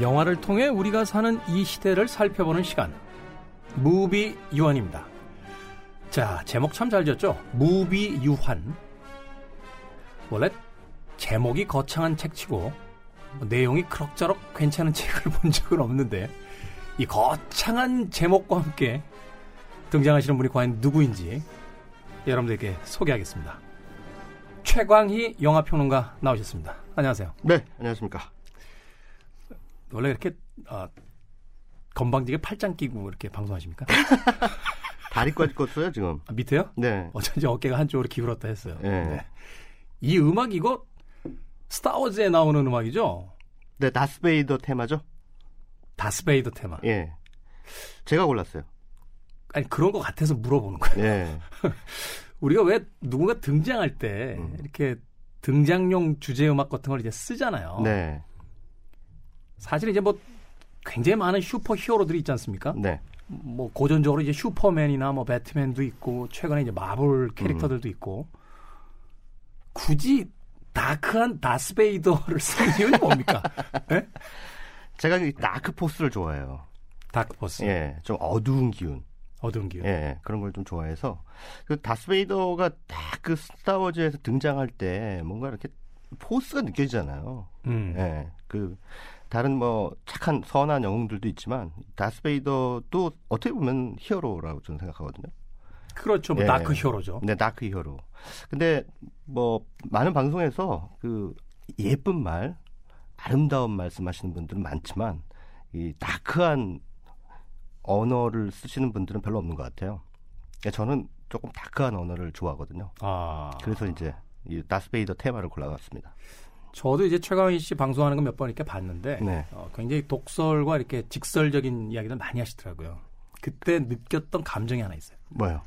영화를 통해 우리가 사는 이 시대를 살펴보는 시간. 무비 유한입니다. 자, 제목 참 잘 지었죠? 무비 유한. 원래 제목이 거창한 책 치고 뭐 내용이 그럭저럭 괜찮은 책을 본 적은 없는데 이 거창한 제목과 함께 등장하시는 분이 과연 누구인지 여러분들께 소개하겠습니다. 최광희 영화평론가 나오셨습니다. 안녕하세요. 네, 안녕하십니까. 원래 이렇게 어, 건방지게 팔짱 끼고 이렇게 방송하십니까? 다리까지 껐어요 지금. 아, 밑에요? 네. 어쩐지 어깨가 한쪽으로 기울었다 했어요. 네. 네. 이 음악 이거 스타워즈에 나오는 음악이죠? 네, 다스베이더 테마죠. 다스베이더 테마. 예. 제가 골랐어요. 아니 그런 것 같아서 물어보는 거예요. 예. 우리가 왜 누군가 등장할 때 음. 이렇게 등장용 주제 음악 같은 걸 이제 쓰잖아요. 네. 사실 이제 뭐 굉장히 많은 슈퍼 히어로들이 있지 않습니까? 네. 뭐 고전적으로 이제 슈퍼맨이나 뭐 배트맨도 있고 최근에 이제 마블 캐릭터들도 있고 굳이 dark한 다스베이더를 쓰는 이유는 뭡니까? 예? 제가 이 dark force를 좋아해요. dark force 예. 좀 어두운 기운. 어두운 기운. 예. 그런 걸 좀 좋아해서 그 다스베이더가 딱 그 스타워즈에서 등장할 때 뭔가 이렇게 force가 느껴지잖아요. 음. 예. 그 다른 뭐 착한 선한 영웅들도 있지만 다스베이더도 어떻게 보면 히어로라고 저는 생각하거든요. 그렇죠. 뭐 예. dark hero죠. 네, dark hero. 근데 뭐 많은 방송에서 그 예쁜 말, 아름다운 말씀하시는 분들은 많지만 이 dark한 언어를 쓰시는 분들은 별로 없는 것 같아요. 그러니까 저는 조금 다크한 언어를 좋아하거든요. 아. 그래서 이제 이 다스베이더 테마를 골라봤습니다. 저도 이제 최강희 씨 방송하는 거 몇 번 이렇게 봤는데 네. 어, 굉장히 독설과 이렇게 직설적인 이야기를 많이 하시더라고요. 그때 느꼈던 감정이 하나 있어요. 뭐요?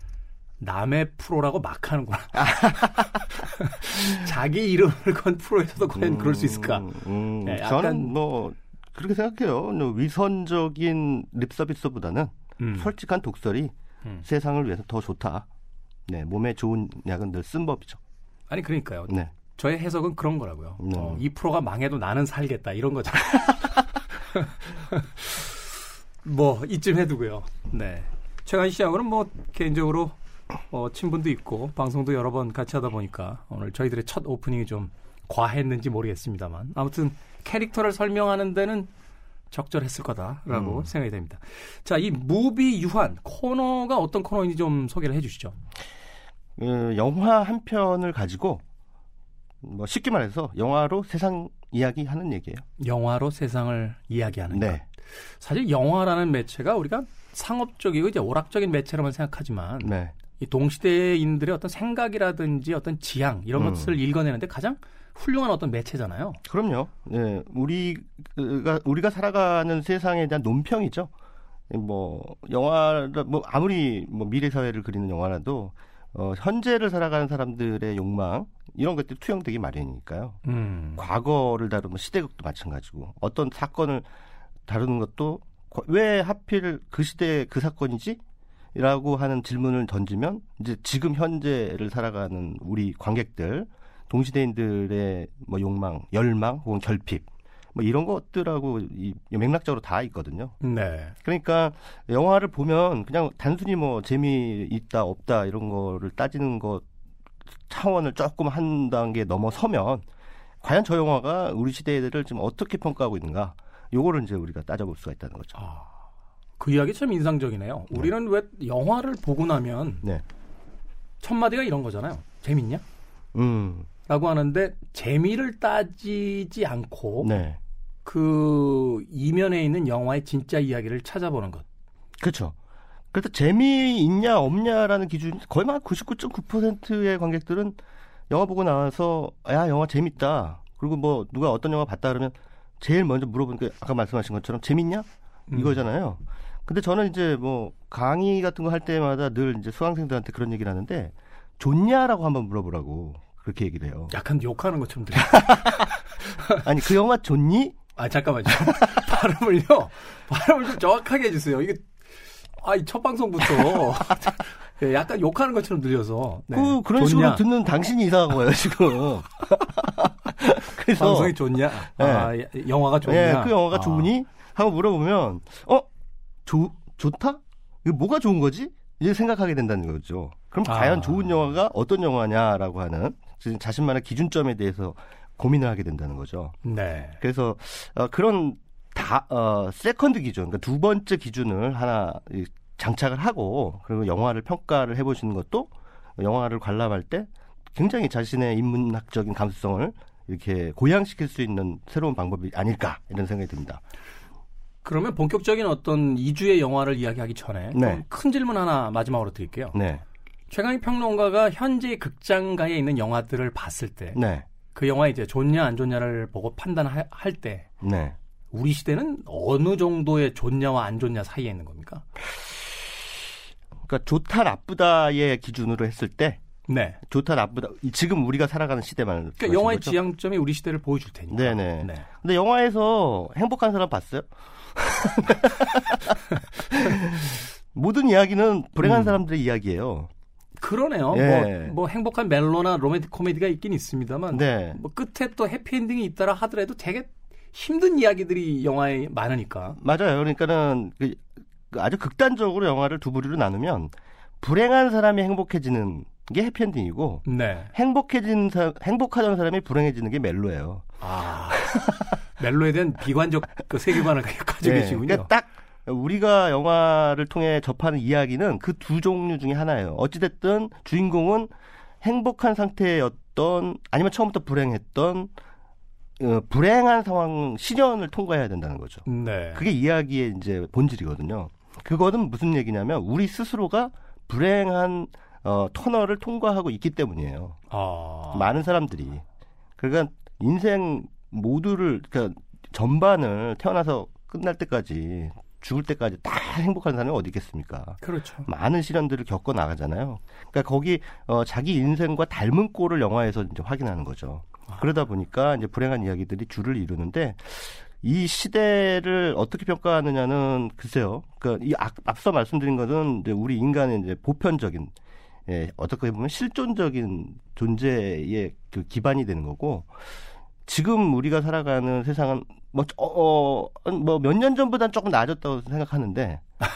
남의 프로라고 막 하는구나. 자기 이름을 건 프로에서도 과연 그럴 수 있을까? 음, 네, 약간- 저는 뭐 그렇게 생각해요. 뭐 위선적인 립 서비스보다는 음. 솔직한 독설이 음. 세상을 위해서 더 좋다. 네, 몸에 좋은 약은 늘 쓴 법이죠. 아니 그러니까요. 네. 저의 해석은 그런 거라고요. 네. 어, 이 프로가 망해도 나는 살겠다 이런 거잖아요. 뭐 이쯤 해두고요. 네. 최강희 씨하고는 뭐 개인적으로 어, 친분도 있고 방송도 여러 번 같이 하다 보니까 오늘 저희들의 첫 오프닝이 좀 과했는지 모르겠습니다만 아무튼 캐릭터를 설명하는 데는 적절했을 거다라고 음. 생각이 됩니다. 자, 이 무비 유한 코너가 어떤 코너인지 좀 소개를 해주시죠. 그 영화 한 편을 가지고 뭐 쉽게 말해서 영화로 세상 이야기하는 얘기예요. 영화로 세상을 이야기하는 것. 네. 사실 영화라는 매체가 우리가 상업적이고 이제 오락적인 매체로만 생각하지만 네. 이 동시대인들의 어떤 생각이라든지 어떤 지향 이런 음. 것을 읽어내는데 가장 훌륭한 어떤 매체잖아요. 그럼요. 네. 우리가 우리가 살아가는 세상에 대한 논평이죠. 뭐 영화 뭐 아무리 뭐 미래 사회를 그리는 영화라도 어, 현재를 살아가는 사람들의 욕망 이런 것들이 투영되기 마련이니까요. 음. 과거를 다루면 시대극도 마찬가지고 어떤 사건을 다루는 것도 거- 왜 하필 그 시대에 그 사건이지? 라고 하는 질문을 던지면 이제 지금 현재를 살아가는 우리 관객들 동시대인들의 뭐 욕망, 열망 혹은 결핍 뭐 이런 것들하고 이 맥락적으로 다 있거든요. 네. 그러니까 영화를 보면 그냥 단순히 뭐 재미 있다 없다 이런 거를 따지는 것 차원을 조금 한 단계 넘어서면 과연 저 영화가 우리 시대를 지금 어떻게 평가하고 있는가 요거를 이제 우리가 따져볼 수가 있다는 거죠. 아, 그 이야기 참 인상적이네요. 우리는 왜 영화를 보고 나면 네. 첫 마디가 이런 거잖아요. 재밌냐? 음. 라고 하는데 재미를 따지지 않고 네. 그 이면에 있는 영화의 진짜 이야기를 찾아보는 것. 그렇죠. 그래서 재미있냐 없냐라는 기준 거의 막 99.9%의 관객들은 영화 보고 나와서 야 영화 재밌다. 그리고 뭐 누가 어떤 영화 봤다 그러면 제일 먼저 물어보는 게 아까 말씀하신 것처럼 재밌냐 음. 이거잖아요. 근데 저는 이제 뭐 강의 같은 거 할 때마다 늘 이제 수강생들한테 그런 얘기를 하는데 좋냐라고 한번 물어보라고 그렇게 얘기를 해요. 약간 욕하는 것처럼 들려. 아니 그 영화 좋니? 아 잠깐만요. 발음을요. 발음을 좀 정확하게 해주세요. 이게 아이 첫 방송부터 예, 약간 욕하는 것처럼 들려서. 네. 그 그런 좋냐? 식으로 듣는 당신이 이상한 거예요 지금. 그래서 방송이 좋냐? 네. 아, 영화가 좋냐? 네, 그 영화가 아. 좋으니 하고 물어보면 어, 좋 좋다? 이거 뭐가 좋은 거지? 이제 생각하게 된다는 거죠. 그럼 아. 과연 좋은 영화가 어떤 영화냐라고 하는 자신만의 기준점에 대해서 고민을 하게 된다는 거죠. 네. 그래서 어, 그런 다 어, second 기준, 그러니까 두 번째 기준을 하나 장착을 하고 그리고 영화를 평가를 해보시는 것도 영화를 관람할 때 굉장히 자신의 인문학적인 감수성을 이렇게 고양시킬 수 있는 새로운 방법이 아닐까 이런 생각이 듭니다. 그러면 본격적인 어떤 2주의 영화를 이야기하기 전에 네. 큰 질문 하나 마지막으로 드릴게요. 네. 최강희 평론가가 현재 극장가에 있는 영화들을 봤을 때, 네. 그 영화 이제 좋냐 안 좋냐를 보고 판단할 때, 네. 우리 시대는 어느 정도의 좋냐와 안 좋냐 사이에 있는 겁니까? 그러니까 좋다 나쁘다의 기준으로 했을 때, 네. 좋다 나쁘다. 지금 우리가 살아가는 시대만. 그러니까 영화의 거죠? 지향점이 우리 시대를 보여줄 테니까. 네네. 네. 근데 영화에서 행복한 사람 봤어요? 모든 이야기는 불행한 음. 사람들의 이야기예요. 그러네요. 예. 뭐, 뭐 행복한 멜로나 로맨틱 코미디가 있긴 있습니다만 네. 뭐 끝에 또 해피엔딩이 있다라 하더라도 되게 힘든 이야기들이 영화에 많으니까. 맞아요. 그러니까는 그, 그 아주 극단적으로 영화를 두 부류로 나누면 불행한 사람이 행복해지는 게 해피엔딩이고 네. 행복해진 사, 행복하던 사람이 불행해지는 게 멜로예요. 아. 멜로에 대한 비관적 그 세계관을 가지고 네, 계시군요. 그러니까 딱 우리가 영화를 통해 접하는 이야기는 그 두 종류 중에 하나예요. 어찌됐든 주인공은 행복한 상태였던 아니면 처음부터 불행했던 어, 불행한 상황 시련을 통과해야 된다는 거죠. 네. 그게 이야기의 이제 본질이거든요. 그거는 무슨 얘기냐면 우리 스스로가 불행한 어, 터널을 통과하고 있기 때문이에요. 아. 많은 사람들이 그러니까 인생 모두를 그러니까 전반을 태어나서 끝날 때까지 죽을 때까지 다 행복한 사람이 어디 있겠습니까? 그렇죠. 많은 시련들을 겪어 나가잖아요. 그러니까 거기 어, 자기 인생과 닮은 꼴을 영화에서 이제 확인하는 거죠. 아. 그러다 보니까 이제 불행한 이야기들이 줄을 이루는데 이 시대를 어떻게 평가하느냐는 글쎄요. 그러니까 이 앞, 앞서 말씀드린 것은 이제 우리 인간의 이제 보편적인 예, 어떻게 보면 실존적인 존재의 그 기반이 되는 거고 지금 우리가 살아가는 세상은 뭐, 어, 어 뭐 몇 년 전보다는 조금 나아졌다고 생각하는데. 네.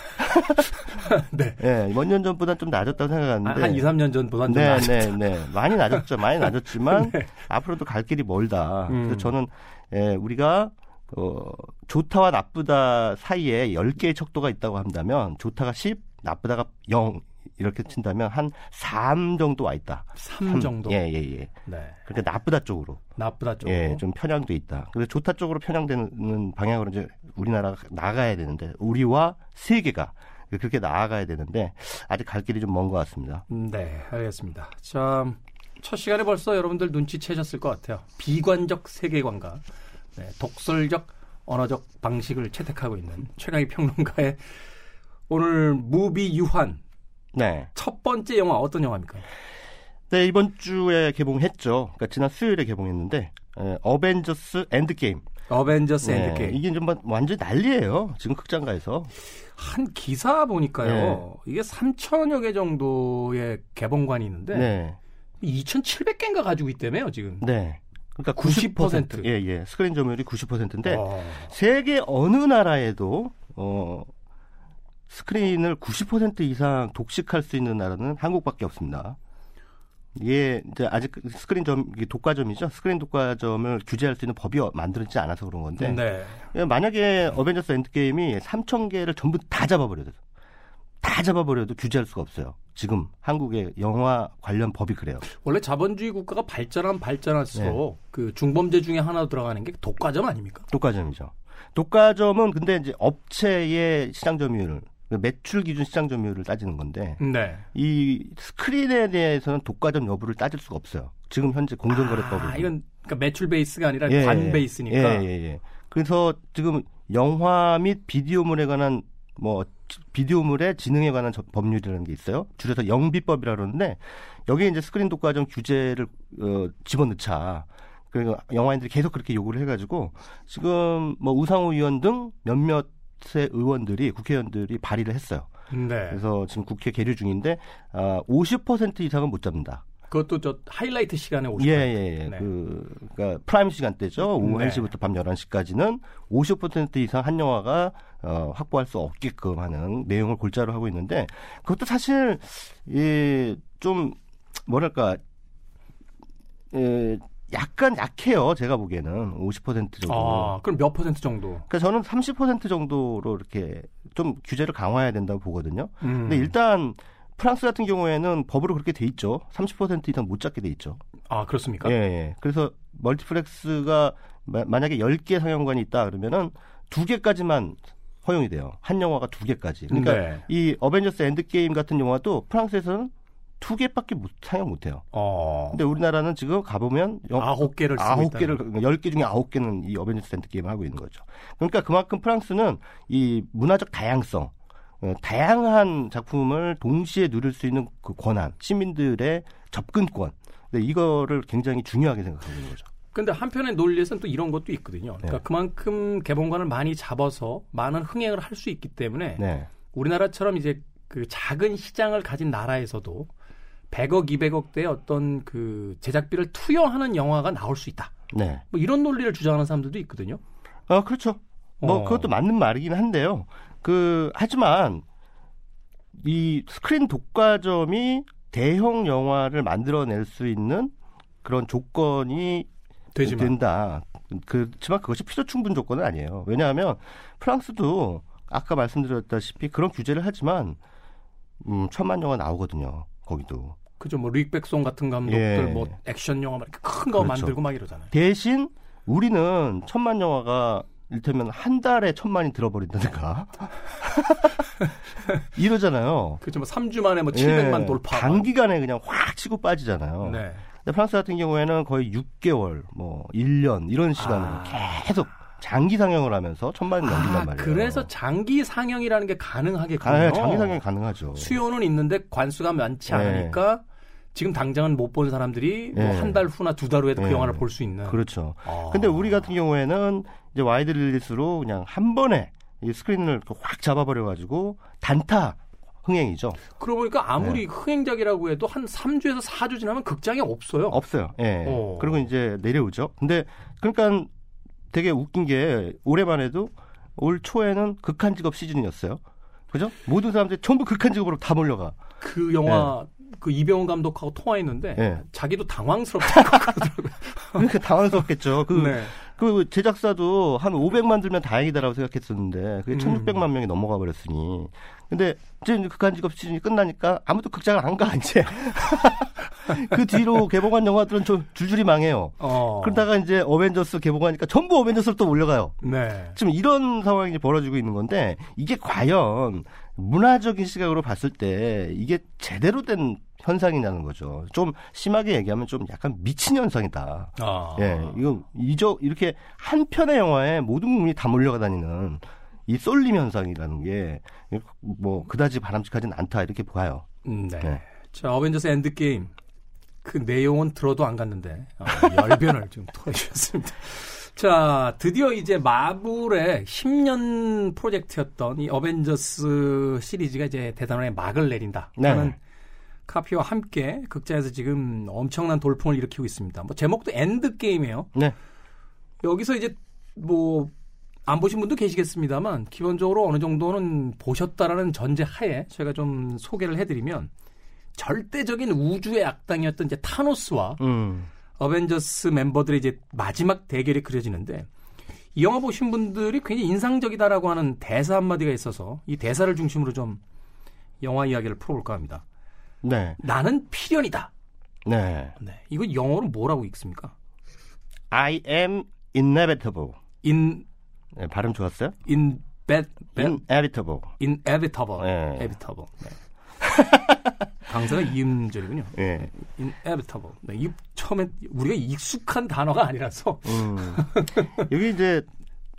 네. 예, 몇년 전보다는 좀 나아졌다고 생각하는데. 한 2, 3년 전보다는 네, 좀 나아졌죠. 네, 네. 많이 나아졌죠. 많이 나아졌지만 네. 앞으로도 갈 길이 멀다. 음. 그래서 저는 예, 우리가 어, 좋다와 나쁘다 사이에 10개의 척도가 있다고 한다면 좋다가 10, 나쁘다가 0 이렇게 친다면 한 3 정도 와 있다. 3, 3 정도. 예, 예, 예. 네. 그러니까 나쁘다 쪽으로. 나쁘다 쪽으로. 예, 좀 편향돼 있다. 그래서 좋다 쪽으로 편향되는 방향으로 이제 우리나라가 나가야 되는데 우리와 세계가 그렇게 나아가야 되는데 아직 갈 길이 좀 먼 것 같습니다. 네, 알겠습니다. 자, 첫 시간에 벌써 여러분들 눈치채셨을 것 같아요. 비관적 세계관과 네, 독설적 언어적 방식을 채택하고 있는 최강희 평론가의 오늘 무비 유한 네. 첫 번째 영화 어떤 영화입니까? 네, 이번 주에 개봉했죠. 그러니까 지난 수요일에 개봉했는데 에, 어벤져스 엔드게임. 어벤져스 네, 엔드게임. 이게 좀 완전 난리예요. 지금 극장가에서. 한 기사 보니까요. 네. 이게 3천여 개 정도의 개봉관이 있는데 네. 2,700개인가 가지고 있다며요, 지금. 네. 그러니까 90%, 90%. 예, 예. 스크린 점유율이 90%인데 어. 세계 어느 나라에도 어 스크린을 90% 이상 독식할 수 있는 나라는 한국밖에 없습니다. 이게 이제 아직 스크린 점 독과점이죠. 스크린 독과점을 규제할 수 있는 법이 만들어지지 않아서 그런 건데. 네. 예, 만약에 어벤져스 엔드게임이 3천 개를 전부 다 잡아버려도 다 잡아버려도 규제할 수가 없어요. 지금 한국의 영화 관련 법이 그래요. 원래 자본주의 국가가 발전한 발전할수록 네. 그 중범죄 중에 하나 들어가는 게 독과점 아닙니까? 독과점이죠. 독과점은 근데 이제 업체의 시장 점유율 그 매출 기준 시장 점유율을 따지는 건데 네. 이 스크린에 대해서는 독과점 여부를 따질 수가 없어요. 지금 현재 공정거래법으로. 아, 이건 그러니까 매출 베이스가 아니라 예, 관 베이스니까. 예, 예, 예. 그래서 지금 영화 및 비디오물에 관한 뭐 비디오물의 지능에 관한 법률이라는 게 있어요. 줄여서 영비법이라 그러는데 여기에 이제 스크린 독과점 규제를 어, 집어넣자. 그리고 영화인들이 계속 그렇게 요구를 해가지고 지금 뭐 우상호 의원 등 몇몇 의 의원들이 국회의원들이 발의를 했어요. 네. 그래서 지금 국회 계류 중인데 아, 50% 이상은 못 잡는다. 그것도 저 하이라이트 시간에 50%. 예, 예, 예. 네. 그, 그러니까 prime 시간대죠. 오후 네. 1시부터 밤 11시까지는 50% 이상 한 영화가 어, 확보할 수 없게끔 하는 내용을 골자로 하고 있는데 그것도 사실 예, 좀 뭐랄까 예, 약간 약해요. 제가 보기에는 50% 정도. 아, 그럼 몇 퍼센트 정도? 그러니까 저는 30% 정도로 이렇게 좀 규제를 강화해야 된다고 보거든요. 음. 근데 일단 프랑스 같은 경우에는 법으로 그렇게 돼 있죠. 30% 이상 못 잡게 돼 있죠. 아, 그렇습니까? 예, 예. 그래서 멀티플렉스가 마- 만약에 10개 상영관이 있다 그러면은 두 개까지만 허용이 돼요. 한 영화가 두 개까지. 그러니까 네. 이 어벤져스 엔드게임 같은 영화도 프랑스에서는 두 개밖에 못, 상영 못 해요. 어. 근데 우리나라는 지금 가보면 영- 아홉 개를 아홉 개를 열 개 중에 아홉 개는 이 어벤져스 엔드게임을 하고 있는 거죠. 그러니까 그만큼 프랑스는 이 문화적 다양성, 어, 다양한 작품을 동시에 누릴 수 있는 그 권한, 시민들의 접근권, 네, 이거를 굉장히 중요하게 생각하고 있는 거죠. 근데 한편의 논리에서는 또 이런 것도 있거든요. 그러니까 네. 그만큼 개봉관을 많이 잡아서 많은 흥행을 할 수 있기 때문에 네, 우리나라처럼 이제 그 작은 시장을 가진 나라에서도 100억, 200억대의 어떤 그 제작비를 투여하는 영화가 나올 수 있다. 네. 뭐 이런 논리를 주장하는 사람들도 있거든요. 어, 그렇죠. 뭐 어. 그것도 맞는 말이긴 한데요. 그 하지만 이 스크린 독과점이 대형 영화를 만들어낼 수 있는 그런 조건이 되지만 된다. 그렇지만 그것이 필요 충분 조건은 아니에요. 왜냐하면 프랑스도 아까 말씀드렸다시피 그런 규제를 하지만 음, 천만 영화 나오거든요. 거기도 그죠 뭐 릭백송 같은 감독들 예. 뭐 액션 영화 막 이렇게 큰거 그렇죠. 만들고 막 이러잖아요. 대신 우리는 천만 영화가 일테면 한 달에 천만이 들어버린다든가 이러잖아요. 그죠 뭐 3주 만에 뭐 700만 예, 돌파. 단기간에 그냥 확 치고 빠지잖아요. 네. 근데 프랑스 같은 경우에는 거의 6개월, 뭐 1년 이런 시간을 아. 계속 장기 상영을 하면서 천만이 넘긴단 아, 말이에요. 그래서 장기 상영이라는 게 가능하겠군요. 가- 장기 상영이 가능하죠. 수요는 있는데 관수가 많지 네. 않으니까 지금 당장은 못 본 사람들이 뭐 네. 한달 후나 두 달 후에도 그 네. 영화를 볼 수 있는. 그렇죠. 아. 근데 우리 같은 경우에는 이제 wide release로 그냥 한 번에 이 스크린을 확 잡아버려가지고 단타 흥행이죠. 그러고 보니까 네. 아무리 흥행작이라고 해도 한 3주에서 4주 지나면 극장에 없어요. 없어요. 예. 어. 그리고 이제 내려오죠. 근데 그러니까 되게 웃긴 게 올해만 해도 올 초에는 극한 직업 시즌이었어요. 그죠? 모든 사람들이 전부 극한 직업으로 다 몰려가. 그 영화 그 이병헌 감독하고 통화했는데 네. 자기도 당황스럽다고 그러더라고요. 그러니까 당황스럽겠죠. 그, 네. 그 제작사도 한 500만 들면 다행이다라고 생각했었는데 그게 음. 1600만 명이 넘어가 버렸으니. 근데 이제 극한 직업 시즌이 끝나니까 아무도 극장을 안 가, 이제. 그 뒤로 개봉한 영화들은 좀 줄줄이 망해요. 어. 그러다가 이제 어벤져스 개봉하니까 전부 어벤져스로 또 몰려가요. 네. 지금 이런 상황이 벌어지고 있는 건데 이게 과연 문화적인 시각으로 봤을 때 이게 제대로 된 현상이냐는 거죠. 좀 심하게 얘기하면 좀 약간 미친 현상이다. 아. 예, 이거 이저 이렇게 한 편의 영화에 모든 국민이 다 몰려가 다니는 이 쏠림 현상이라는 게 뭐 그다지 바람직하진 않다 이렇게 봐요. 음, 네. 네. 자, 어벤져스 엔드 게임. 그 내용은 들어도 안 갔는데, 어, 열변을 좀 토해주셨습니다. 자, 드디어 이제 마블의 10년 프로젝트였던 이 어벤져스 시리즈가 이제 대단원의 막을 내린다. 네. 카피와 함께 극장에서 지금 엄청난 돌풍을 일으키고 있습니다. 뭐 제목도 엔드 게임이에요. 네, 여기서 이제 뭐 안 보신 분도 계시겠습니다만 기본적으로 어느 정도는 보셨다라는 전제 하에 저희가 좀 소개를 해드리면 절대적인 우주의 악당이었던 이제 타노스와 음, 어벤져스 멤버들의 이제 마지막 대결이 그려지는데 이 영화 보신 분들이 굉장히 인상적이다라고 하는 대사 한마디가 있어서 이 대사를 중심으로 좀 영화 이야기를 풀어볼까 합니다. 네, 나는 필연이다. 네. 네, 이거 영어로 뭐라고 읽습니까? I am inevitable. In 네, 발음 좋았어요? in bed, bed inevitable. inevitable. 네. inevitable. 네. 강사가 이음절이군요. 예. inevitable. 네, 이 처음에 우리가 익숙한 단어가 아니라서 음. 여기 이제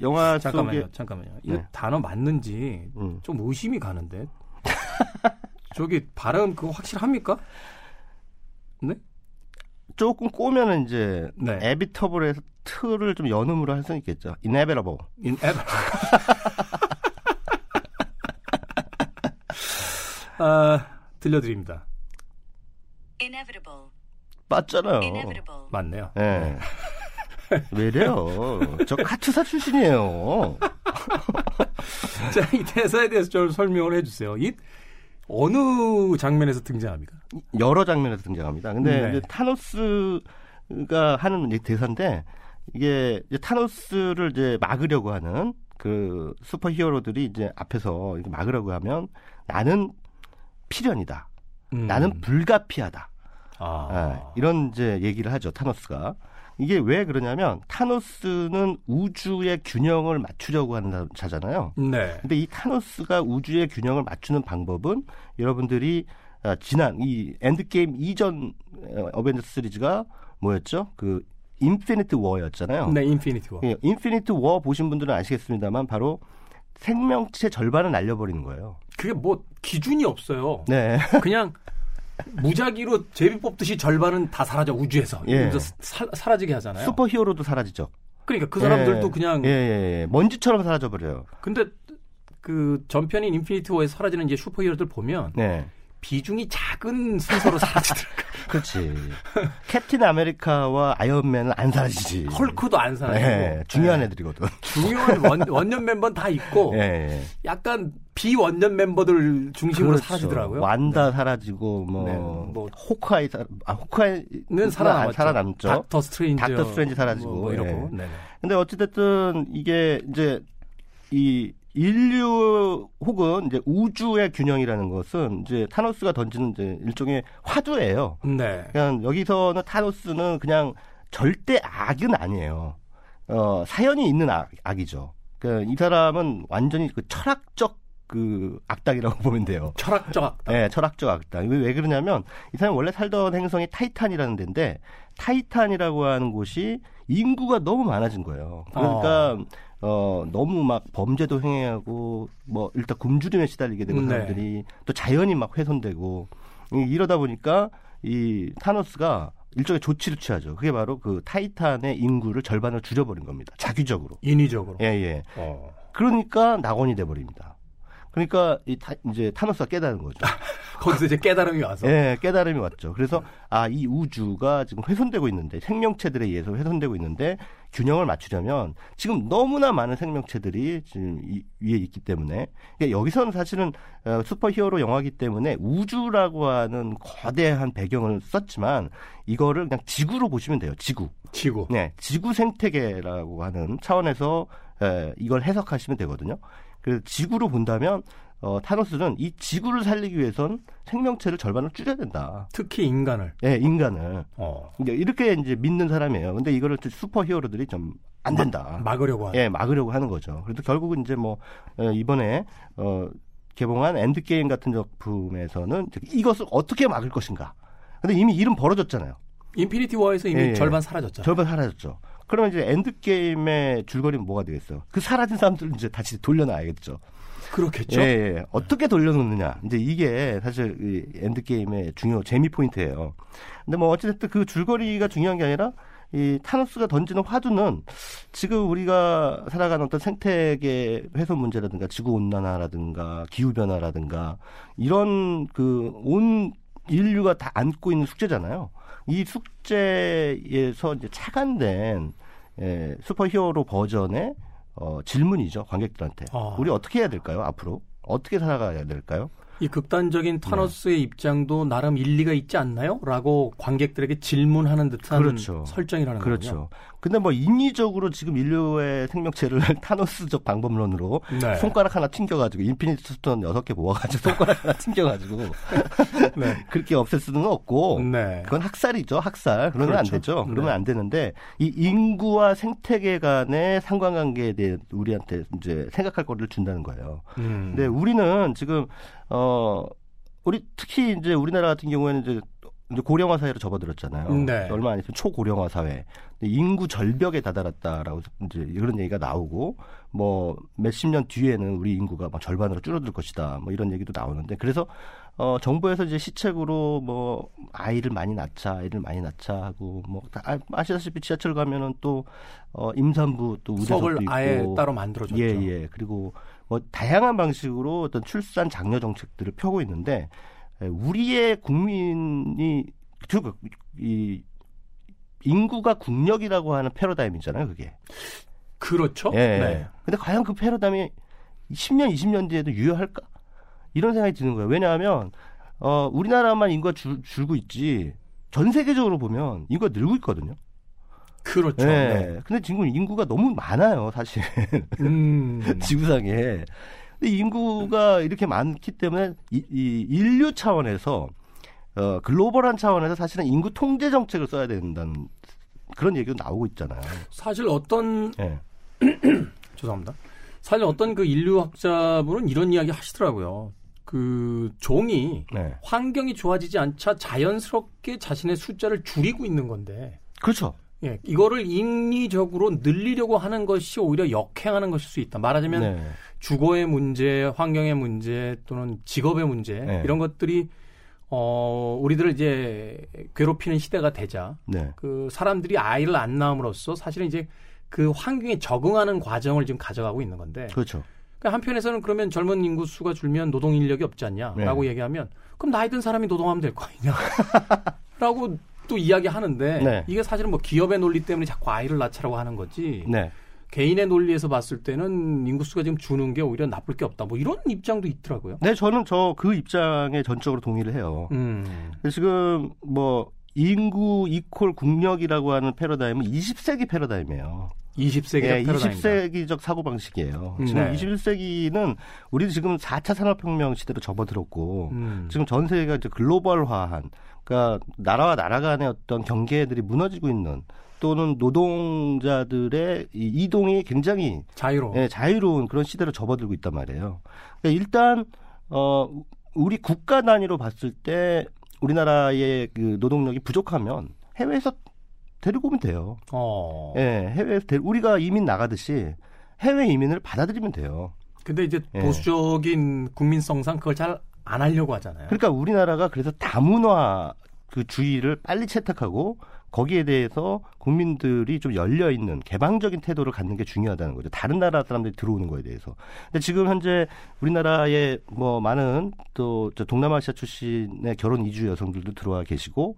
영화 잠깐만요. 속에 잠깐만요. 이거 네. 단어 맞는지 음. 좀 의심이 가는데. 저기 발음 그거 확실합니까? 네? 조금 꼬면은 이제 네. 에비터블에서 틀을 좀 연음으로 할 수 있겠죠. inevitable. inevitable. 아, 들려드립니다. Inevitable. 맞잖아요. 맞네요. 예. 왜래요? 저 카투사 출신이에요. 자, 이 대사에 대해서 좀 설명을 해주세요. 이 어느 장면에서 등장합니까? 여러 장면에서 등장합니다. 근데 네. 이제 타노스가 하는 이 대사인데 이게 이제 타노스를 이제 막으려고 하는 그 슈퍼 히어로들이 이제 앞에서 막으려고 하면 나는 필연이다. 음. 나는 불가피하다. 아. 예, 이런 이제 얘기를 하죠 타노스가 이게 왜 그러냐면 타노스는 우주의 균형을 맞추려고 하는 자잖아요. 네. 근데 이 타노스가 우주의 균형을 맞추는 방법은 여러분들이 아, 지난 이 엔드게임 이전 어, 어벤져스 시리즈가 뭐였죠? 그 인피니트 워였잖아요. 네, 인피니티 워. 예, 인피니트 워 보신 분들은 아시겠습니다만 바로 생명체 절반을 날려버리는 거예요. 그게 뭐 기준이 없어요. 네. 그냥 무작위로 제비 뽑듯이 절반은 다 사라져 우주에서 예. 사, 사라지게 하잖아요. 슈퍼 히어로도 사라지죠. 그러니까 그 사람들도 예. 그냥 예, 예, 예. 먼지처럼 사라져 버려요. 근데 그 전편인 인피니티 워에 사라지는 이제 슈퍼히어로들 보면 네. 비중이 작은 순서로 사라지더라고요. 그렇지. 캡틴 아메리카와 아이언맨은 안 사라지지. 헐크도 안 사라지고 네, 중요한 네. 애들이거든. 중요한 원, 원년 멤버는 다 있고 예, 예. 약간 비원년 멤버들 중심으로 그렇죠. 사라지더라고요. 완다 사라지고 뭐, 네, 뭐 호크아이 사, 아 호크아이는 는 살아남았죠. 살아남죠. 닥터 스트레인지, 닥터 스트레인지 사라지고, 뭐, 뭐 이러고. 예. 네네. 근데 어찌 됐든 이게 이제 이 인류 혹은 이제 우주의 균형이라는 것은 이제 타노스가 던지는 이제 일종의 화두예요. 네. 그냥 여기서는 타노스는 그냥 절대 악은 아니에요. 어, 사연이 있는 악, 악이죠. 그, 이 사람은 완전히 그 철학적 그 악당이라고 보면 돼요. 철학적 악당. 네, 철학적 악당. 왜, 왜 그러냐면 이 사람이 원래 살던 행성이 타이탄이라는 데인데 타이탄이라고 하는 곳이 인구가 너무 많아진 거예요. 그러니까 어, 너무 막 범죄도 행해하고 뭐 일단 굶주림에 시달리게 되고 네. 사람들이 또 자연이 막 훼손되고 이- 이러다 보니까 이 타노스가 일종의 조치를 취하죠. 그게 바로 그 타이탄의 인구를 절반을 줄여버린 겁니다. 자기적으로. 인위적으로. 예, 예. 어. 그러니까 낙원이 돼버립니다. 그러니까 이 타, 이제 타노스가 깨달은 거죠. 거기서 이제 깨달음이 와서. 예, 깨달음이 왔죠. 그래서 아, 이 우주가 지금 훼손되고 있는데 생명체들에 의해서 훼손되고 있는데 균형을 맞추려면 지금 너무나 많은 생명체들이 지금 이, 위에 있기 때문에 그러니까 여기서는 사실은 어, 슈퍼히어로 영화기 때문에 우주라고 하는 거대한 배경을 썼지만 이거를 그냥 지구로 보시면 돼요. 지구. 지구. 네, 지구 생태계라고 하는 차원에서 에, 이걸 해석하시면 되거든요. 그래서 지구로 본다면 어, 타노스는 이 지구를 살리기 위해선 생명체를 절반을 줄여야 된다. 특히 인간을. 예, 인간을. 어. 이제 이렇게 이제 믿는 사람이에요. 근데 이거를 좀 슈퍼 히어로들이 좀 안 된다. 막으려고 하는. 예, 막으려고 하는 거죠. 그래서 결국은 이제 뭐 어, 이번에 어, 개봉한 엔드게임 같은 작품에서는 이것을 어떻게 막을 것인가. 근데 이미 일은 벌어졌잖아요. 인피니티 워에서 이미 예, 예. 절반 사라졌잖아요. 절반 사라졌죠. 그러면 이제 엔드게임의 줄거리는 뭐가 되겠어요? 그 사라진 사람들을 이제 다시 돌려놔야겠죠. 그렇겠죠. 예, 예. 어떻게 돌려놓느냐. 이제 이게 사실 이 엔드게임의 중요 재미 포인트예요. 근데 뭐 어찌됐든 그 줄거리가 중요한 게 아니라 이 타노스가 던지는 화두는 지금 우리가 살아가는 어떤 생태계 훼손 문제라든가 지구 온난화라든가 기후 변화라든가 이런 그 온 인류가 다 안고 있는 숙제잖아요. 이 숙제에서 이제 착안된 예, 슈퍼히어로 버전의 어, 질문이죠 관객들한테. 아. 우리 어떻게 해야 될까요 앞으로? 어떻게 살아가야 될까요? 이 극단적인 타노스의 입장도 나름 일리가 있지 않나요? 라고 관객들에게 질문하는 듯한 그렇죠. 설정이라는 거죠. 그렇죠. 근데 뭐 인위적으로 지금 인류의 생명체를 타노스적 방법론으로 네. 손가락 하나 튕겨가지고 인피니트 스톤 여섯 개 모아가지고 손가락 하나 튕겨가지고 네. 그렇게 없앨 수는 없고 네. 그건 학살이죠, 학살. 그러면 안 그렇죠. 되죠. 그러면 네. 안 되는데 이 인구와 생태계 간의 상관관계에 대해 우리한테 이제 생각할 거리를 준다는 거예요. 음. 근데 우리는 지금 어 우리 특히 이제 우리나라 같은 경우에는 이제 고령화 사회로 접어들었잖아요. 네. 얼마 안 있으면 초고령화 사회. 인구 절벽에 다다랐다라고 이제 그런 얘기가 나오고 뭐 몇십 년 뒤에는 우리 인구가 막 절반으로 줄어들 것이다. 뭐 이런 얘기도 나오는데 그래서 어 정부에서 이제 시책으로 뭐 아이를 많이 낳자, 아이를 많이 낳자 하고 뭐다 아- 아시다시피 지하철 가면은 또 어, 임산부 또 우대석도 있고 아예 따로 만들어줬죠. 예, 예. 그리고 뭐 다양한 방식으로 어떤 출산 장려 정책들을 펴고 있는데 에, 우리의 국민이 이 인구가 국력이라고 하는 패러다임이잖아요, 그게. 그렇죠. 예. 네. 근데 과연 그 패러다임이 10년, 20년 뒤에도 유효할까? 이런 생각이 드는 거예요. 왜냐하면 어, 우리나라만 인구가 줄, 줄고 있지 전 세계적으로 보면 인구가 늘고 있거든요. 그렇죠. 네. 네. 근데 지금 인구가 너무 많아요, 사실. 음. 지구상에. 근데 인구가 이렇게 많기 때문에 이, 이 인류 차원에서 어, 글로벌한 차원에서 사실은 인구 통제 정책을 써야 된다는 그런 얘기도 나오고 있잖아요. 사실 어떤 네. 죄송합니다. 사실 어떤 그 인류학자분은 이런 이야기 하시더라고요. 그 종이 네. 환경이 좋아지지 않자 자연스럽게 자신의 숫자를 줄이고 있는 건데. 그렇죠. 예, 이거를 인위적으로 늘리려고 하는 것이 오히려 역행하는 것일 수 있다. 말하자면 네. 주거의 문제, 환경의 문제 또는 직업의 문제 네. 이런 것들이 어 우리들을 이제 괴롭히는 시대가 되자 네. 그 사람들이 아이를 안 낳음으로써 사실은 이제 그 환경에 적응하는 과정을 지금 가져가고 있는 건데. 그렇죠. 그러니까 한편에서는 그러면 젊은 인구 수가 줄면 노동 인력이 없지 않냐라고 네. 얘기하면 그럼 나이 든 사람이 노동하면 될 거 아니냐라고 또 이야기하는데 네. 이게 사실은 뭐 기업의 논리 때문에 자꾸 아이를 낳자라고 하는 거지. 네. 개인의 논리에서 봤을 때는 인구수가 지금 주는 게 오히려 나쁠 게 없다. 뭐 이런 입장도 있더라고요. 네, 저는 저 그 입장에 전적으로 동의를 해요. 음. 지금 뭐 인구 이퀄 국력이라고 하는 패러다임은 20세기 패러다임이에요. 20세기적 예, 20세기적 사고 방식이에요. 지금 네. 21세기는 우리도 지금 4차 산업혁명 시대로 접어들었고 음. 지금 전 세계가 이제 글로벌화한 그러니까 나라와 나라 간의 어떤 경계들이 무너지고 있는 또는 노동자들의 이 이동이 굉장히 자유로 예, 자유로운 그런 시대로 접어들고 있단 말이에요. 그러니까 일단 어 우리 국가 단위로 봤을 때 우리나라의 그 노동력이 부족하면 해외에서 데리고 오면 돼요. 어. 예, 해외에서 데, 우리가 이민 나가듯이 해외 이민을 받아들이면 돼요. 근데 이제 예. 보수적인 국민성상 그걸 잘 안 하려고 하잖아요. 그러니까 우리나라가 그래서 다문화 그 주의를 빨리 채택하고 거기에 대해서 국민들이 좀 열려 있는 개방적인 태도를 갖는 게 중요하다는 거죠. 다른 나라 사람들이 들어오는 거에 대해서. 근데 지금 현재 우리나라에 뭐 많은 또 동남아시아 출신의 결혼 이주 여성들도 들어와 계시고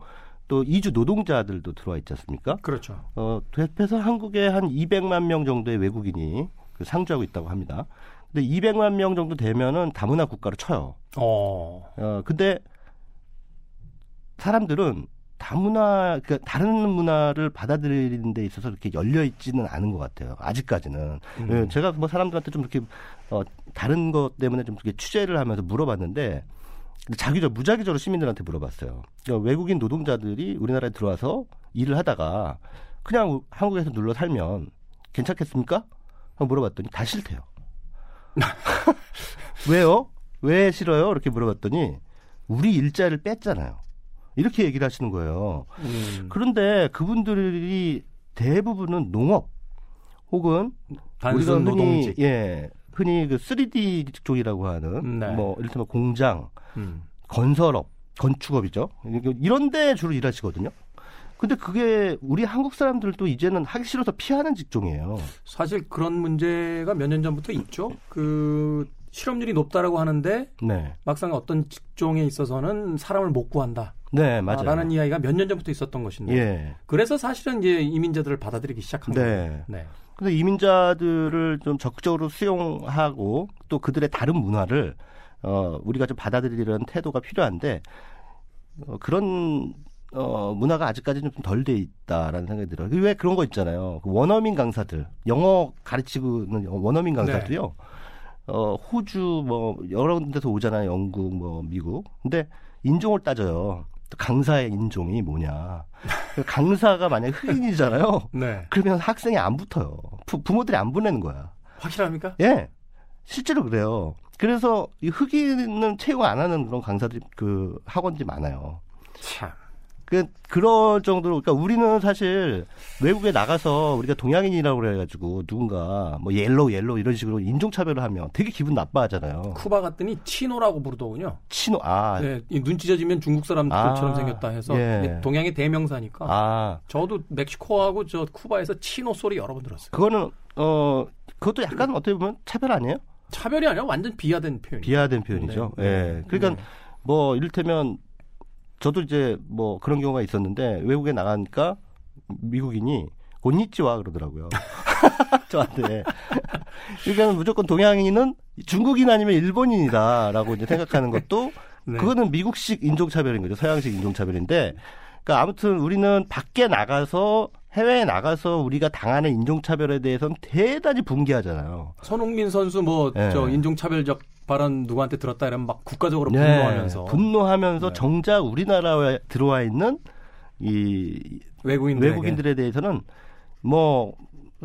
또 이주 노동자들도 들어와 있지 않습니까? 그렇죠. 어, 대표서 한국에 한 200만 명 정도의 외국인이 그 상주하고 있다고 합니다. 근데 200만 명 정도 되면은 다문화 국가로 쳐요. 어. 어, 근데 사람들은 다문화, 그 다른 문화를 받아들이는 데 있어서 이렇게 열려 있지는 않은 것 같아요. 아직까지는. 음. 예, 제가 뭐 사람들한테 좀 이렇게 어, 다른 것 때문에 좀 이렇게 취재를 하면서 물어봤는데 자기적 무작위적으로 시민들한테 물어봤어요. 그러니까 외국인 노동자들이 우리나라에 들어와서 일을 하다가 그냥 한국에서 눌러 살면 괜찮겠습니까? 하고 물어봤더니 다 싫대요. 왜요? 왜 싫어요? 이렇게 물어봤더니 우리 일자를 뺐잖아요. 이렇게 얘기를 하시는 거예요. 음. 그런데 그분들이 대부분은 농업 혹은 흔히 노동직. 예 흔히 그 3D 쪽이라고 하는 네. 뭐 이를테면 공장, 음. 건설업, 건축업이죠. 이런데 주로 일하시거든요. 근데 그게 우리 한국 사람들도 이제는 하기 싫어서 피하는 직종이에요. 사실 그런 문제가 몇 년 전부터 있죠. 그 실업률이 높다라고 하는데 네. 막상 어떤 직종에 있어서는 사람을 못 구한다. 네, 맞아요. 라는 이야기가 몇 년 전부터 있었던 것인데. 예. 그래서 사실은 이제 이민자들을 받아들이기 시작한 네. 거예요. 네. 근데 이민자들을 좀 적극적으로 수용하고 또 그들의 다른 문화를 어 우리가 좀 받아들이려는 태도가 필요한데 어, 그런 어, 문화가 아직까지는 좀 덜 돼 있다라는 생각이 들어요. 왜 그런 거 있잖아요. 그 원어민 강사들, 영어 가르치고는 원어민 강사들이요. 네. 어, 호주 뭐 여러 군데서 오잖아요. 영국 뭐 미국. 근데 인종을 따져요. 강사의 인종이 뭐냐. 강사가 만약 흑인이잖아요. 네. 그러면 학생이 안 붙어요. 부, 부모들이 안 보내는 거야. 확실합니까? 예. 실제로 그래요. 그래서 이 흑인은 채용 안 하는 그런 강사들이 그 학원들이 많아요. 참. 그 그런 정도로 그러니까 우리는 사실 외국에 나가서 우리가 동양인이라고 그래가지고 누군가 뭐 yellow yellow 이런 식으로 인종 차별을 하면 되게 기분 나빠하잖아요. 쿠바 갔더니 chino라고 부르더군요. chino 아 네, 눈 찢어지면 중국 사람들처럼 아, 생겼다 해서 예. 동양의 대명사니까. 아 저도 멕시코하고 저 쿠바에서 chino 소리 여러 번 들었어요. 그거는 어 그것도 약간 어떻게 보면 차별 아니에요? 차별이 아니라 완전 비하된 표현. 비하된 표현이죠. 네. 예. 네. 그러니까 네. 뭐 이를테면 저도 이제 뭐 그런 경우가 있었는데 외국에 나가니까 미국인이 곤니찌와 그러더라고요. 저한테. 그러니까 무조건 동양인은 중국인 아니면 일본인이다라고 이제 생각하는 것도 네. 그거는 미국식 인종차별인 거죠. 서양식 인종차별인데. 그러니까 아무튼 우리는 밖에 나가서 해외에 나가서 우리가 당하는 인종차별에 대해서는 대단히 붕괴하잖아요. 손흥민 선수 뭐저 네. 인종차별적 발언 누구한테 들었다 이러면 막 국가적으로 네. 분노하면서 분노하면서 네. 정작 우리나라에 들어와 있는 이 외국인 외국인들에 대해서는 뭐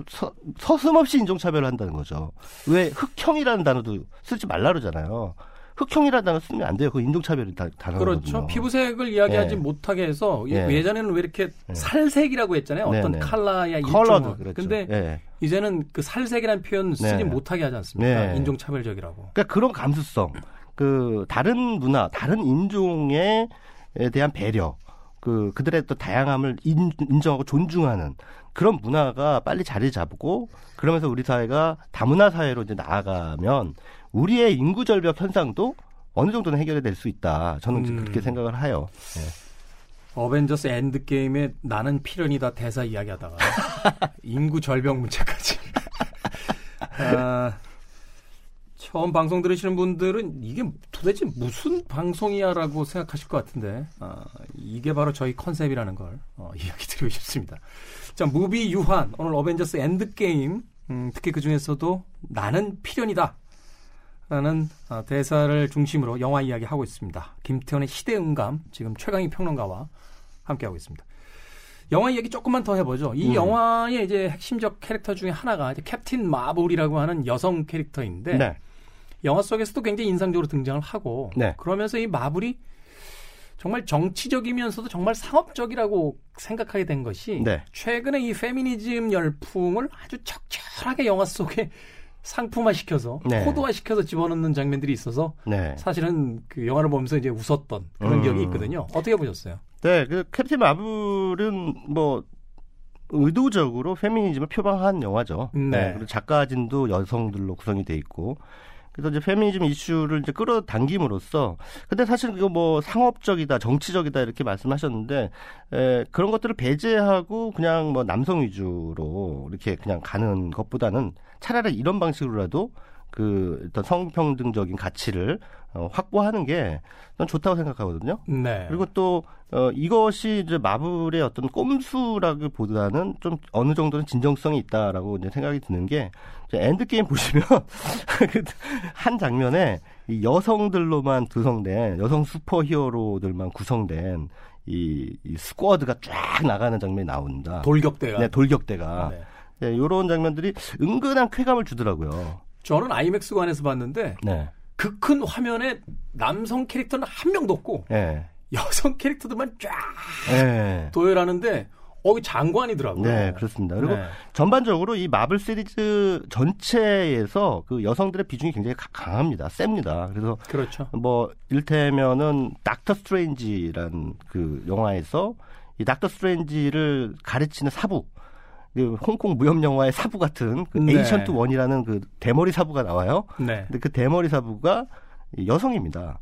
서, 서슴없이 인종차별을 한다는 거죠. 왜 흑형이라는 단어도 쓰지 말라 그러잖아요. 흑형이라는 단어 쓰면 안 돼요. 그 인종차별이 다 단어거든요. 그렇죠. 피부색을 이야기하지 예. 못하게 해서 예. 예전에는 왜 이렇게 예. 살색이라고 했잖아요. 어떤 네, 네. 칼라야 일종은. 그렇죠. 근데 예. 이제는 그 살색이라는 표현 쓰지 네. 못하게 하지 않습니까? 네. 인종차별적이라고. 그러니까 그런 감수성, 그 다른 문화, 다른 인종에 대한 배려, 그 그들의 또 다양함을 인, 인정하고 존중하는 그런 문화가 빨리 자리 잡고 그러면서 우리 사회가 다문화 사회로 이제 나아가면 우리의 인구 절벽 현상도 어느 정도는 해결이 될 수 있다. 저는 음. 그렇게 생각을 해요. 네. 어벤져스 엔드 게임에 나는 필연이다 대사 이야기하다가 인구 절벽 문제까지. 아, 처음 방송 들으시는 분들은 이게 도대체 무슨 방송이야라고 생각하실 것 같은데 아, 이게 바로 저희 컨셉이라는 걸 어, 이야기 드리고 싶습니다. 자, 무비 유한 오늘 어벤져스 엔드 게임 음, 특히 그 중에서도 나는 필연이다. 라는 어, 대사를 중심으로 영화 이야기 하고 있습니다. 김태원의 시대음감 지금 최강희 평론가와 함께하고 있습니다. 영화 이야기 조금만 더 해보죠. 이 음. 영화의 이제 핵심적 캐릭터 중에 하나가 이제 캡틴 마블이라고 하는 여성 캐릭터인데 네. 영화 속에서도 굉장히 인상적으로 등장을 하고 네. 그러면서 이 마블이 정말 정치적이면서도 정말 상업적이라고 생각하게 된 것이 네. 최근에 이 페미니즘 열풍을 아주 적절하게 영화 속에 상품화 시켜서 네. 코드화 시켜서 집어넣는 장면들이 있어서 네. 사실은 그 영화를 보면서 이제 웃었던 그런 음. 기억이 있거든요. 어떻게 보셨어요? 네, 그 캡틴 마블은 뭐 의도적으로 페미니즘을 표방한 영화죠. 네. 네. 그리고 작가진도 여성들로 구성이 돼 있고 그래서 이제 페미니즘 이슈를 이제 끌어당김으로써 근데 사실 이거 뭐 상업적이다 정치적이다 이렇게 말씀하셨는데 에, 그런 것들을 배제하고 그냥 뭐 남성 위주로 이렇게 그냥 가는 것보다는 차라리 이런 방식으로라도 그 어떤 성평등적인 가치를 어, 확보하는 게 난 좋다고 생각하거든요. 네. 그리고 또 어, 이것이 이제 마블의 어떤 꼼수라기보다는 좀 어느 정도는 진정성이 있다라고 이제 생각이 드는 게 엔드 게임 보시면 그한 장면에 이 여성들로만 구성된 여성 슈퍼히어로들만 구성된 이, 이 squad가 쫙 나가는 장면이 나온다. 돌격대가. 네, 돌격대가. 네. 네, 이런 장면들이 은근한 쾌감을 주더라고요. 저는 아이맥스관에서 봤는데 네. 그큰 화면에 남성 캐릭터는 한 명도 없고 네. 여성 캐릭터들만 쫙 네. 도열하는데 어, 장관이더라고요. 네, 그렇습니다. 그리고 네. 전반적으로 이 마블 시리즈 전체에서 그 여성들의 비중이 굉장히 강합니다. 셉니다. 그래서 그렇죠. 뭐 일테면은 닥터 스트레인지란 그 영화에서 이 닥터 스트레인지를 가르치는 사부 그 홍콩 무협 영화의 사부 같은 그 네. 에이션트 원이라는 그 대머리 사부가 나와요. 네. 근데 그 대머리 사부가 여성입니다.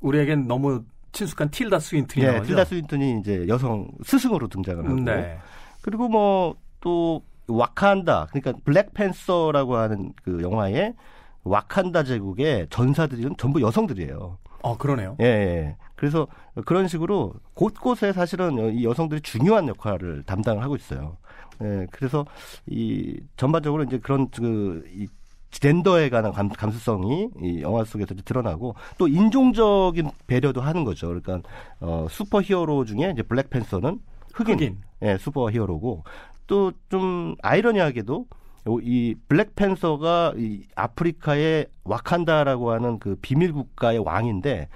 우리에겐 너무 친숙한 틸다 스윈튼이 네, 나오죠. 틸다 스윈튼이 이제 여성 스승으로 등장을 하고 네. 그리고 뭐 또 와칸다 그러니까 블랙팬서라고 하는 그 영화에 와칸다 제국의 전사들은 전부 여성들이에요. 어, 그러네요. 예, 예. 그래서 그런 식으로 곳곳에 사실은 이 여성들이 중요한 역할을 담당을 하고 있어요. 예, 그래서 이 전반적으로 이제 그런 그이 젠더에 관한 감, 감수성이 이 영화 속에서 드러나고 또 인종적인 배려도 하는 거죠. 그러니까 어 슈퍼 히어로 중에 이제 블랙팬서는 흑인, 흑인. 예, 슈퍼 히어로고 또 좀 아이러니하게도 이 블랙팬서가 이 아프리카의 와칸다라고 하는 그 비밀 국가의 왕인데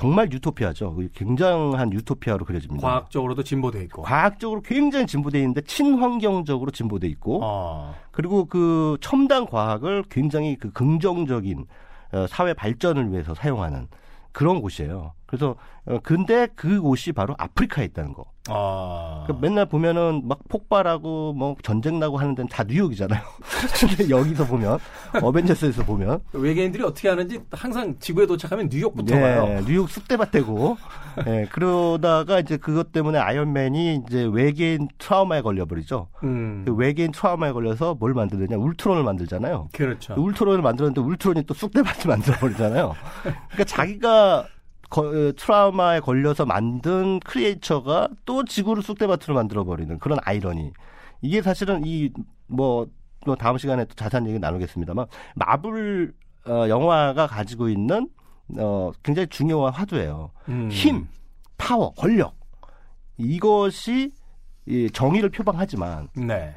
정말 유토피아죠. 굉장한 유토피아로 그려집니다. 과학적으로도 진보돼 있고. 과학적으로 굉장히 진보돼 있는데 친환경적으로 진보돼 있고. 아. 그리고 그 첨단 과학을 굉장히 그 긍정적인 어, 사회 발전을 위해서 사용하는 그런 곳이에요. 그래서 어, 근데 그 곳이 바로 아프리카에 있다는 거. 아. 그러니까 맨날 보면은 막 폭발하고 뭐 전쟁 나고 하는 데는 다 뉴욕이잖아요. 근데 여기서 보면 어벤져스에서 보면 외계인들이 어떻게 하는지 항상 지구에 도착하면 뉴욕부터 네, 가요. 뉴욕 쑥대밭 되고 예, 그러다가 이제 그것 때문에 아이언맨이 이제 외계인 트라우마에 걸려버리죠. 음. 그 외계인 트라우마에 걸려서 뭘 만드느냐 울트론을 만들잖아요. 그렇죠. 울트론을 만들었는데 울트론이 또 쑥대밭을 만들어버리잖아요. 그러니까 자기가 거, 어, 트라우마에 걸려서 만든 크리에이처가 또 지구를 쑥대밭으로 만들어버리는 그런 아이러니. 이게 사실은 이, 뭐, 뭐 다음 시간에 또 자세한 얘기 나누겠습니다만, 마블, 어, 영화가 가지고 있는, 어, 굉장히 중요한 화두예요. 음. 힘, 파워, 권력. 이것이 이 정의를 표방하지만, 네.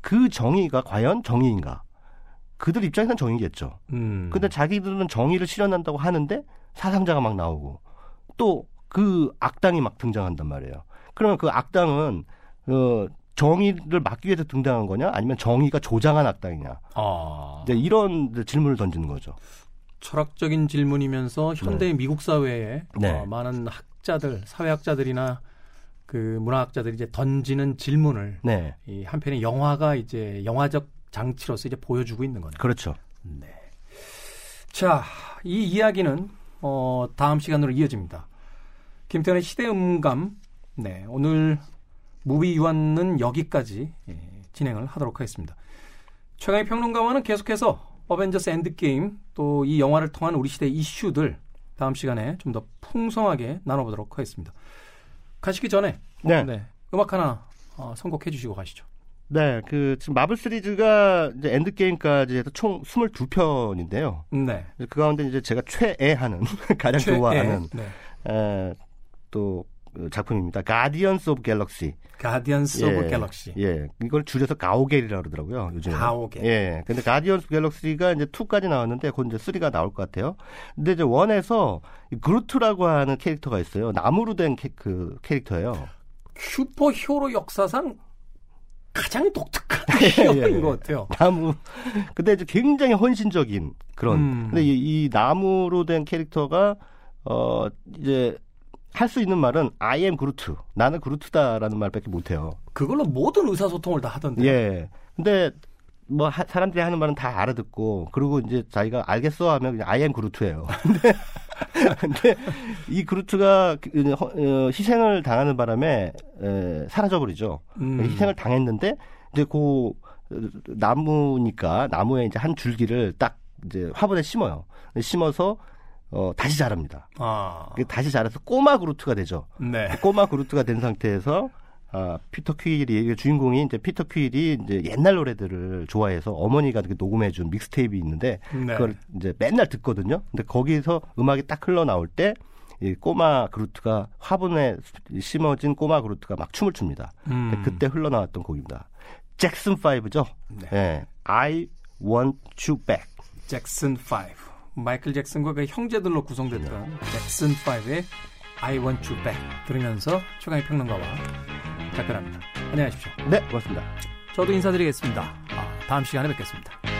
그 정의가 과연 정의인가? 그들 입장에서는 정의겠죠. 음. 근데 자기들은 정의를 실현한다고 하는데 사상자가 막 나오고 또 그 악당이 막 등장한단 말이에요. 그러면 그 악당은 어, 정의를 막기 위해서 등장한 거냐 아니면 정의가 조장한 악당이냐 아. 이제 이런 질문을 던지는 거죠. 철학적인 질문이면서 현대 미국 사회에 네. 어, 많은 학자들, 사회학자들이나 그 문화학자들이 이제 던지는 질문을 네, 이 한편의 영화가 이제 영화적 장치로서 이제 보여주고 있는 거네요. 그렇죠. 네. 자, 이 이야기는 어, 다음 시간으로 이어집니다. 김태현의 시대음감. 네, 오늘 무비 유한은 여기까지 예, 진행을 하도록 하겠습니다. 최강의 평론가와는 계속해서 어벤져스 엔드게임 또 이 영화를 통한 우리 시대 이슈들 다음 시간에 좀 더 풍성하게 나눠보도록 하겠습니다. 가시기 전에 네, 네, 음악 하나 어, 선곡해 주시고 가시죠. 네, 그 지금 마블 시리즈가 이제 엔드 게임까지 해서 총 22편인데요. 네. 그 가운데 이제 제가 최애하는 가장 최애. 좋아하는 네. 에, 또 작품입니다. 가디언스 오브 갤럭시. 가디언스 오브 갤럭시. 예, 이걸 줄여서 가오갤이라고 그러더라고요. 요즘에. 가오갤. 예. 근데 가디언스 오브 갤럭시가 이제 2까지 나왔는데 곧 이제 3가 나올 것 같아요. 근데 이제 one에서 그루트라고 하는 캐릭터가 있어요. 나무로 된 캐, 그 캐릭터예요. 슈퍼 히어로 역사상 가장 독특한 예, 히어로인 예. 것 같아요. 나무. 근데 이제 굉장히 헌신적인 그런. 음. 근데 이, 이 나무로 된 캐릭터가 어 이제 할수 있는 말은 I am 그루트. 나는 그루트다라는 말밖에 못 해요. 그걸로 모든 의사소통을 다 하던데. 예. 근데 뭐 하- 사람들이 하는 말은 다 알아듣고 그리고 이제 자기가 알겠어 하면 그냥 I am 그루트예요. 근데 근데 이 그루트가 그, 허- 어, 희생을 당하는 바람에 에, 사라져 버리죠. 음. 희생을 당했는데 이제 그 나무니까 나무에 이제 한 줄기를 딱 이제 화분에 심어요. 심어서 어 다시 자랍니다. 아. 그 다시 자라서 꼬마 그루트가 되죠. 네. 꼬마 그루트가 된 상태에서 아, 피터 퀴일이 주인공이 이제 피터 퀴일이 이제 옛날 노래들을 좋아해서 어머니가 이렇게 녹음해 준 믹스테이프 있는데 네. 그걸 이제 맨날 듣거든요. 근데 거기서 음악이 딱 흘러 나올 때 이 꼬마 그루트가 화분에 심어진 꼬마 그루트가 막 춤을 춥니다. 음. 그때 흘러 나왔던 곡입니다. 잭슨 5죠. 네. 예. I want you back. 잭슨 5. 마이클 잭슨과 그 형제들로 구성됐던 잭슨 5의 I Want You Back 들으면서 최강의 평론가와 작별합니다. 안녕히 가십시오. 네, 고맙습니다. 저도 인사드리겠습니다. 아, 다음 시간에 뵙겠습니다.